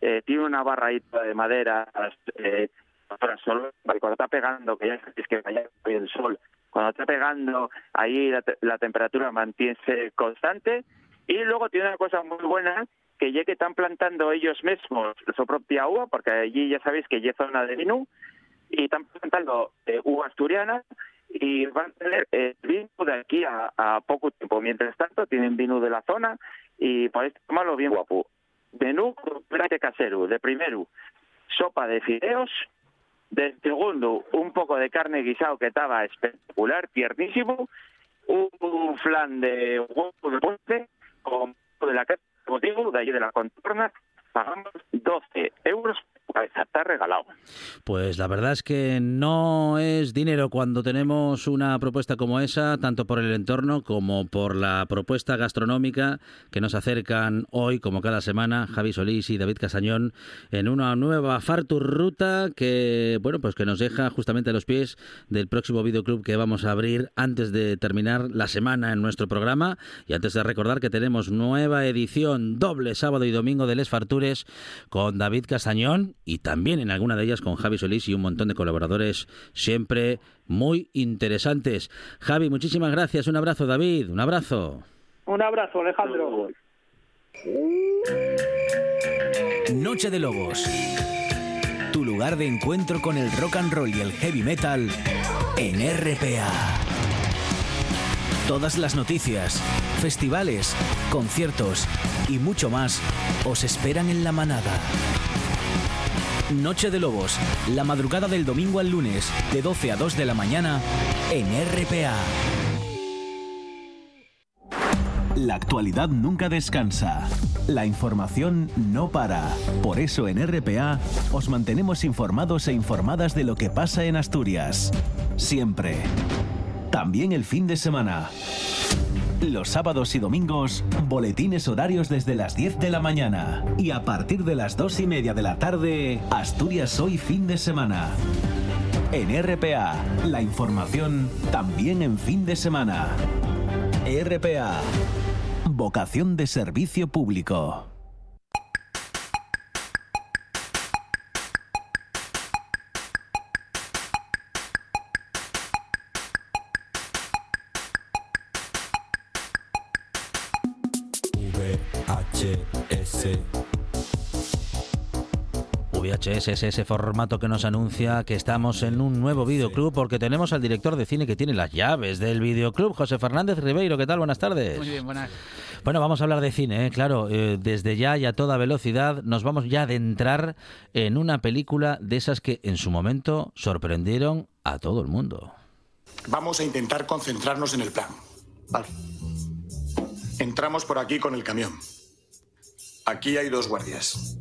Eh, tiene una barra de madera, eh, para sol, cuando está pegando, que ya sabéis que vaya el sol, cuando está pegando, ahí la, la temperatura mantiene constante. Y luego tiene una cosa muy buena, que ya que están plantando ellos mismos su propia uva, porque allí ya sabéis que ya es zona de vino, y están presentando eh, uva asturiana y van a tener el vino de aquí a, a poco tiempo. Mientras tanto, tienen vino de la zona y podéis tomarlo bien guapo. Menú completamente casero. De primero, sopa de fideos. De segundo, un poco de carne guisado que estaba espectacular, tiernísimo. Un, flan de huevo de puente con de la casa de allí de la contorna. Pagamos 12 euros por cabeza. Está regalado. Pues la verdad es que no es dinero cuando tenemos una propuesta como esa, tanto por el entorno como por la propuesta gastronómica que nos acercan hoy, como cada semana, Javi Solís y David Casañón, en una nueva Fartur Ruta que, bueno, pues que nos deja justamente a los pies del próximo videoclub que vamos a abrir antes de terminar la semana en nuestro programa. Y antes de recordar que tenemos nueva edición doble sábado y domingo de Les Fartures con David Casañón y también en alguna de ellas con Javi Solís y un montón de colaboradores siempre muy interesantes. Javi, muchísimas gracias. Un abrazo, David. Un abrazo. Un abrazo, Alejandro. Noche de Lobos. Tu lugar de encuentro con el rock and roll y el heavy metal en RPA. Todas las noticias, festivales, conciertos y mucho más os esperan en la manada. Noche de Lobos, la madrugada del domingo al lunes, de 12 a 2 de la mañana, en RPA. La actualidad nunca descansa. La información no para. Por eso en RPA os mantenemos informados e informadas de lo que pasa en Asturias. Siempre. También el fin de semana. Los sábados y domingos, boletines horarios desde las 10 de la mañana. Y a partir de las 2 y media de la tarde, Asturias hoy fin de semana. En RPA, la información también en fin de semana. RPA, vocación de servicio público. VHS es ese formato que nos anuncia que estamos en un nuevo videoclub porque tenemos al director de cine que tiene las llaves del videoclub, José Fernández Ribeiro. ¿Qué tal? Buenas tardes. Muy bien, buenas. Bueno, vamos a hablar de cine, ¿eh? claro. eh, desde ya y a toda velocidad nos vamos ya a adentrar en una película de esas que en su momento sorprendieron a todo el mundo. Vamos a intentar concentrarnos en el plan. Vale. Entramos por aquí con el camión. Aquí hay dos guardias.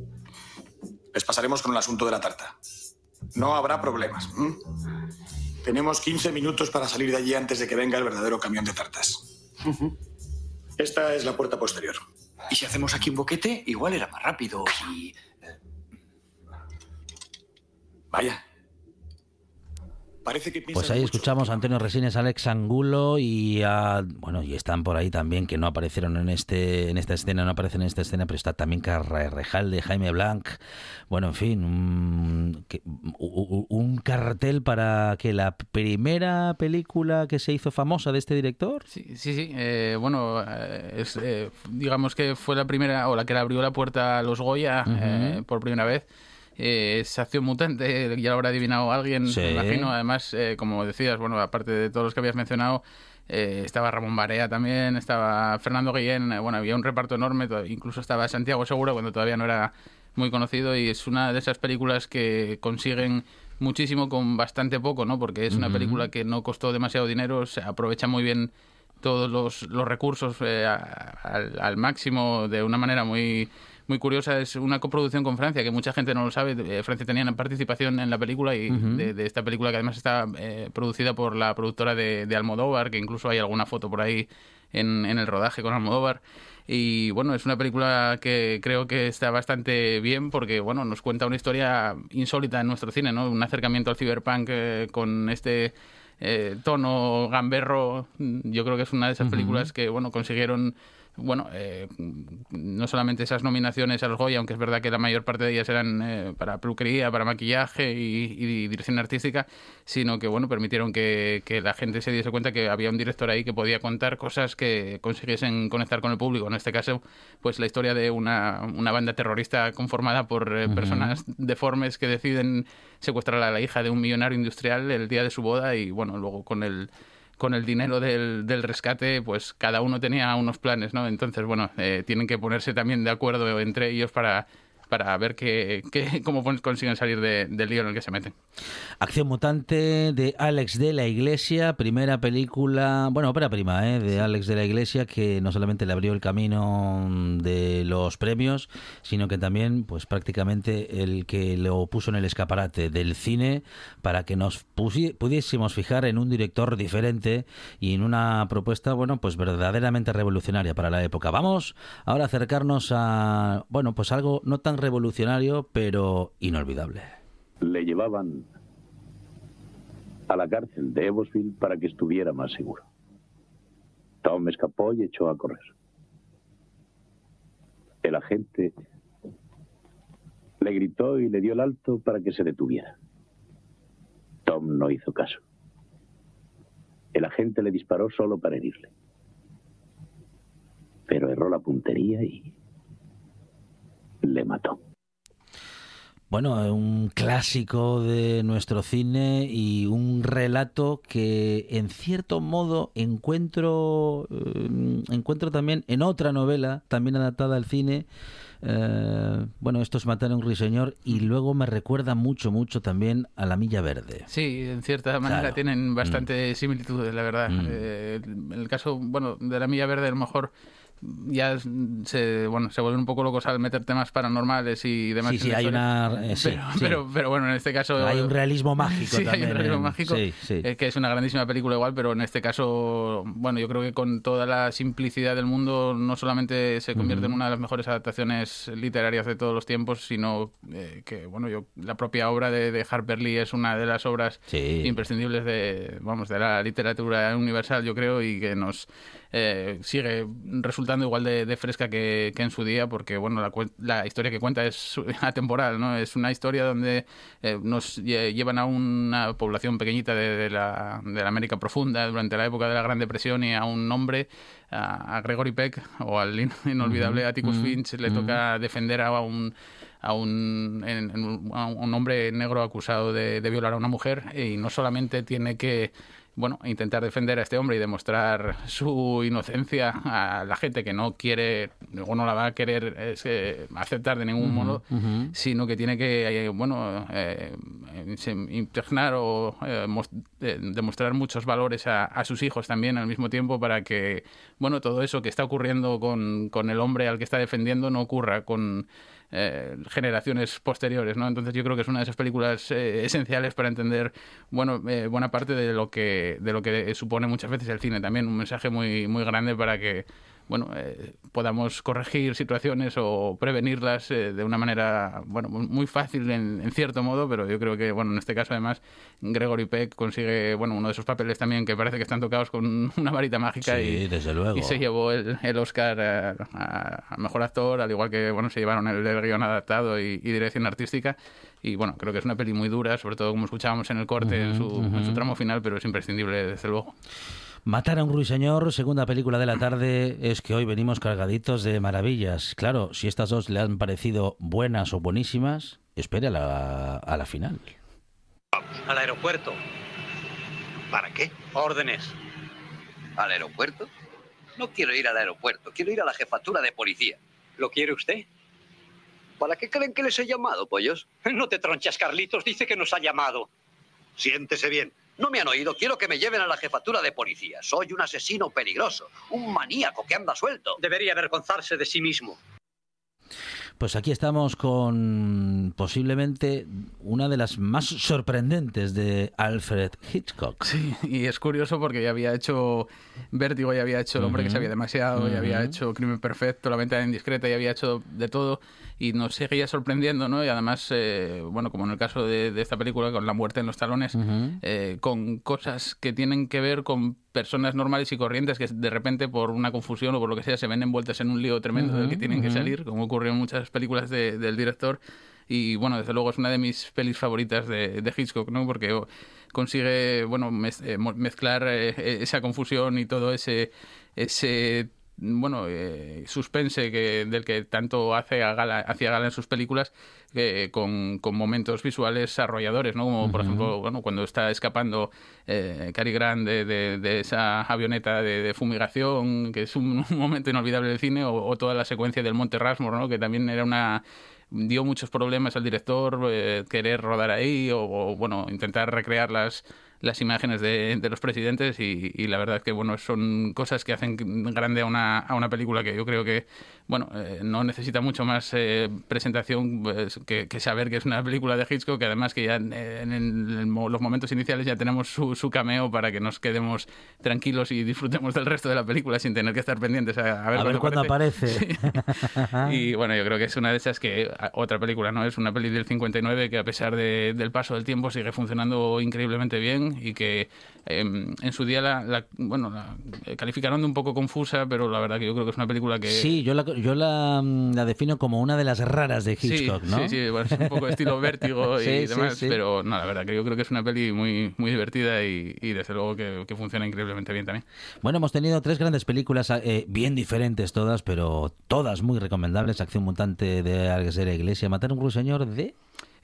Les pasaremos con el asunto de la tarta. No habrá problemas. ¿m? Tenemos 15 minutos para salir de allí antes de que venga el verdadero camión de tartas. Esta es la puerta posterior. Y si hacemos aquí un boquete, igual era más rápido y... Vaya. Parece que Pues ahí mucho. escuchamos a Antonio Resines, Alex Angulo y a, bueno y están por ahí también que no aparecieron en este en esta escena, no aparecen en esta escena, pero está también Carrejalde, Jaime Blanc, bueno en fin, un, un cartel para que la primera película que se hizo famosa de este director. Sí, sí, sí. eh, bueno, eh, es, eh, digamos que fue la primera, o la que le abrió la puerta a los Goya eh, por primera vez. Eh, es Acción Mutante, ya lo habrá adivinado alguien, Sí. me imagino. Además, eh, como decías, bueno, aparte de todos los que habías mencionado, eh, estaba Ramón Barea también, estaba Fernando Guillén, eh, bueno, había un reparto enorme, incluso estaba Santiago Segura cuando todavía no era muy conocido y es una de esas películas que consiguen muchísimo con bastante poco, ¿no? Porque es una película que no costó demasiado dinero, se aprovecha muy bien todos los, los recursos eh, al máximo de una manera muy muy curiosa es una coproducción con Francia que mucha gente no lo sabe. Eh, Francia tenía una participación en la película y de, de esta película que además está eh, producida por la productora de, de Almodóvar que incluso hay alguna foto por ahí en, en el rodaje con Almodóvar. Y bueno es una película que creo que está bastante bien porque bueno nos cuenta una historia insólita en nuestro cine no un acercamiento al cyberpunk eh, con este eh, tono gamberro, yo creo que es una de esas películas que bueno consiguieron bueno, eh, no solamente esas nominaciones a los Goya, aunque es verdad que la mayor parte de ellas eran eh, para peluquería, para maquillaje y, y dirección artística, sino que, bueno, permitieron que, que la gente se diese cuenta que había un director ahí que podía contar cosas que consiguiesen conectar con el público. En este caso, pues la historia de una, una banda terrorista conformada por eh, personas deformes que deciden secuestrar a la hija de un millonario industrial el día de su boda y, bueno, luego con el con el dinero del, del rescate, pues cada uno tenía unos planes, ¿no? Entonces, bueno, eh, tienen que ponerse también de acuerdo entre ellos para, para ver que, que- cómo consiguen salir de- del lío en el que se meten. Acción Mutante de Alex de la Iglesia, primera película, bueno, ópera prima, ¿eh? de Alex de la Iglesia, que no solamente le abrió el camino de los premios, sino que también, pues prácticamente el que lo puso en el escaparate del cine para que nos pudiésemos fijar en un director diferente y en una propuesta, bueno, pues verdaderamente revolucionaria para la época. Vamos ahora a acercarnos a, bueno, pues algo no tan revolucionario, pero inolvidable. Le llevaban a la cárcel de Evansville para que estuviera más seguro. Tom escapó y echó a correr. El agente le gritó y le dio el alto para que se detuviera. Tom no hizo caso. El agente le disparó solo para herirle. Pero erró la puntería y le mató. Bueno, un clásico de nuestro cine y un relato que en cierto modo encuentro eh, encuentro también en otra novela, también adaptada al cine. eh, bueno, esto es Matar a un ruiseñor y luego me recuerda mucho, mucho también a La Milla Verde. Sí, en cierta manera Claro. tienen bastante similitudes, la verdad. Mm. Eh, en el caso, bueno, de la Milla Verde, a lo mejor ya se, bueno, se vuelven un poco locos al meter temas paranormales y demás. Sí, sí, hay una... eh, sí, pero, sí. pero, pero bueno, en este caso... Hay un realismo mágico Sí, hay un realismo en- mágico, sí, eh, que es una grandísima película igual, pero en este caso, bueno, yo creo que con toda la simplicidad del mundo no solamente se convierte en una de las mejores adaptaciones literarias de todos los tiempos, sino eh, que, bueno, yo la propia obra de, de Harper Lee es una de las obras imprescindibles de, vamos, de la literatura universal, yo creo, y que nos eh, sigue resultando igual de, de fresca que, que en su día, porque bueno, la, la historia que cuenta es atemporal, ¿no? Es una historia donde eh, nos lle- llevan a una población pequeñita de, de la, de la América profunda durante la época de la Gran Depresión y a un hombre, a, a Gregory Peck o al in- inolvidable Atticus Finch, le toca defender a un a un, en- a un hombre negro acusado de, de violar a una mujer y no solamente tiene que bueno, intentar defender a este hombre y demostrar su inocencia a la gente que no quiere o no la va a querer aceptar de ningún modo, sino que tiene que, eh, bueno, eh, impregnar o eh, eh, demostrar muchos valores a, a sus hijos también al mismo tiempo para que, bueno, todo eso que está ocurriendo con, con el hombre al que está defendiendo no ocurra con eh, generaciones posteriores, ¿no? Entonces yo creo que es una de esas películas eh, esenciales para entender, bueno, eh, buena parte de lo que de lo que supone muchas veces el cine también, un mensaje muy muy grande para que bueno, eh, podamos corregir situaciones o prevenirlas eh, de una manera, bueno, muy fácil en, en cierto modo, pero yo creo que, bueno, en este caso además Gregory Peck consigue, bueno, uno de esos papeles también que parece que están tocados con una varita mágica Sí, y, desde luego. y se llevó el, el Oscar a, a- Mejor Actor, al igual que, bueno, se llevaron el, el guion adaptado y, y dirección artística y, bueno, creo que es una peli muy dura, sobre todo como escuchábamos en el corte, en, su, en tramo final, pero es imprescindible, desde luego. Matar a un ruiseñor, segunda película de la tarde, es que hoy venimos cargaditos de maravillas. Claro, si estas dos le han parecido buenas o buenísimas, espere a la, a la final. Al aeropuerto. ¿Para qué? Órdenes. ¿Al aeropuerto? No quiero ir al aeropuerto, quiero ir a la jefatura de policía. ¿Lo quiere usted? ¿Para qué creen que les he llamado, pollos? No te tronchas, Carlitos. Dice que nos ha llamado. Siéntese bien. No me han oído, quiero que me lleven a la jefatura de policía. Soy un asesino peligroso, un maníaco que anda suelto. Debería avergonzarse de sí mismo. Pues aquí estamos con posiblemente una de las más sorprendentes de Alfred Hitchcock. Sí, y es curioso porque ya había hecho Vértigo, ya había hecho El hombre que Ujú. sabía demasiado, ya había hecho Crimen Perfecto, La ventana indiscreta, ya había hecho de todo. Y nos seguía sorprendiendo, ¿no? Y además, eh, bueno, como en el caso de, de esta película, con la muerte en los talones, eh, con cosas que tienen que ver con personas normales y corrientes que de repente por una confusión o por lo que sea se ven envueltas en un lío tremendo del que tienen que salir, como ocurrió en muchas películas de- del director. Y bueno, desde luego es una de mis pelis favoritas de, de Hitchcock, ¿no? Porque oh, consigue, bueno, mez- eh, mezclar eh, esa confusión y todo ese, ese bueno, eh, suspense que, del que tanto hace a gala, hacía gala en sus películas, eh, con, con momentos visuales arrolladores, ¿no? Como por ejemplo, bueno, cuando está escapando eh, Cary Grant de, de- de esa avioneta de, de fumigación, que es un, un momento inolvidable del cine, o, o toda la secuencia del Monte Rushmore, ¿no? Que también era una dio muchos problemas al director eh, querer rodar ahí o, o, bueno intentar recrear las las imágenes de, de los presidentes y, y la verdad que bueno son cosas que hacen grande a una, a una película que yo creo que bueno eh, no necesita mucho más eh, presentación pues, que, que saber que es una película de Hitchcock que además que ya en, en los momentos iniciales ya tenemos su, su cameo para que nos quedemos tranquilos y disfrutemos del resto de la película sin tener que estar pendientes a, a ver, A ver cuándo aparece. Sí. Y bueno, yo creo que es una de esas que otra película, ¿no? Es una peli del 59 que a pesar de- del paso del tiempo sigue funcionando increíblemente bien y que em, en su día la, la- bueno, la eh, calificaron de un poco confusa, pero la verdad que yo creo que es una película que Sí, yo, la, yo la, mm, la defino como una de las raras de Hitchcock, sí, ¿no? Sí, sí, bueno, es un poco estilo vértigo y Sí, demás, sí. pero no, la verdad que yo creo que es una peli muy, muy divertida y, y desde luego que, que funciona increíblemente bien también. Bueno, hemos tenido tres grandes películas, eh, bien diferentes todas, pero todas muy recomendables. Acción mutante de Alguesera Iglesia, Matar a un ruiseñor de...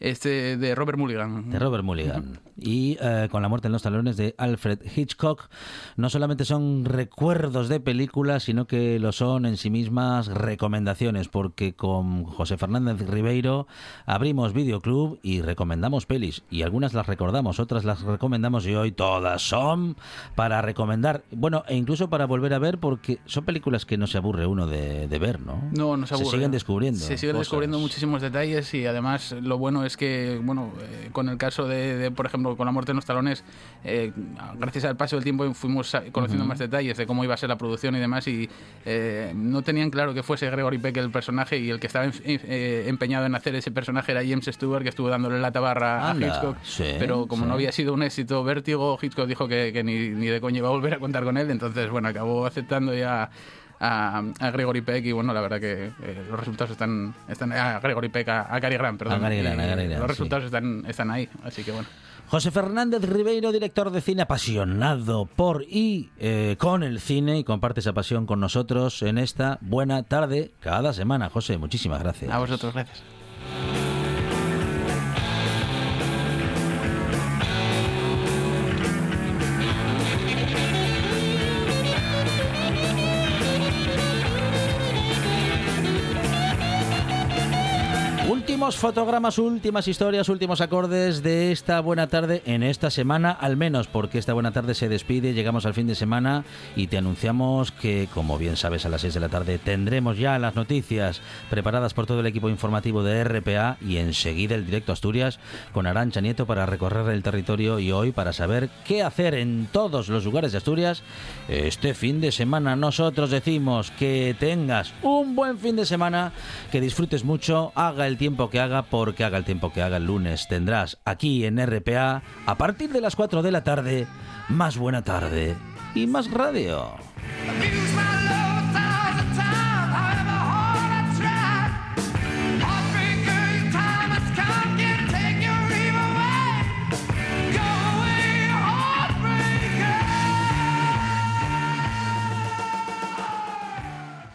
Este de Robert Mulligan. De Robert Mulligan. Y eh, con la muerte en los talones de Alfred Hitchcock, no solamente son recuerdos de películas, sino que lo son en sí mismas recomendaciones, porque con José Fernández Ribeiro abrimos videoclub y recomendamos pelis. Y algunas las recordamos, otras las recomendamos y hoy todas son para recomendar. Bueno, e incluso para volver a ver, porque son películas que no se aburre uno de, de ver, ¿no? No, no se aburre. siguen descubriendo. Se siguen cosas. descubriendo muchísimos detalles y además lo bueno es que, bueno, eh, con el caso de, de, por ejemplo, con la muerte en los talones, eh, gracias al paso del tiempo fuimos conociendo Ujú. más detalles de cómo iba a ser la producción y demás y eh, no tenían claro que fuese Gregory Peck el personaje y el que estaba en- eh, empeñado en hacer ese personaje era James Stewart que estuvo dándole la tabarra Anda, a Hitchcock, sí, pero como sí. no había sido un éxito vértigo, Hitchcock dijo que, que ni, ni de coña iba a volver a contar con él, entonces, bueno, acabó aceptando ya a, a Gregory Peck y bueno, la verdad que eh, los resultados están, están a Gregory Peck, a, a Cary Grant, perdón. A Cary Grant, y a Cary Grant, los sí. resultados están, están ahí, así que bueno. José Fernández Ribeiro, director de cine apasionado por y eh, con el cine y comparte esa pasión con nosotros en esta buena tarde cada semana. José, muchísimas gracias. A vosotros, gracias. Últimos fotogramas, últimas historias, últimos acordes de esta buena tarde en esta semana, al menos porque esta buena tarde se despide, llegamos al fin de semana y te anunciamos que, como bien sabes, a las 6 de la tarde tendremos ya las noticias preparadas por todo el equipo informativo de RPA y enseguida el directo Asturias con Arancha Nieto para recorrer el territorio y hoy para saber qué hacer en todos los lugares de Asturias este fin de semana. Nosotros decimos que tengas un buen fin de semana, que disfrutes mucho, haga el tiempo que haga, porque haga el tiempo que haga el lunes. Tendrás aquí en RPA, a partir de las 4 de la tarde, más buena tarde y más radio.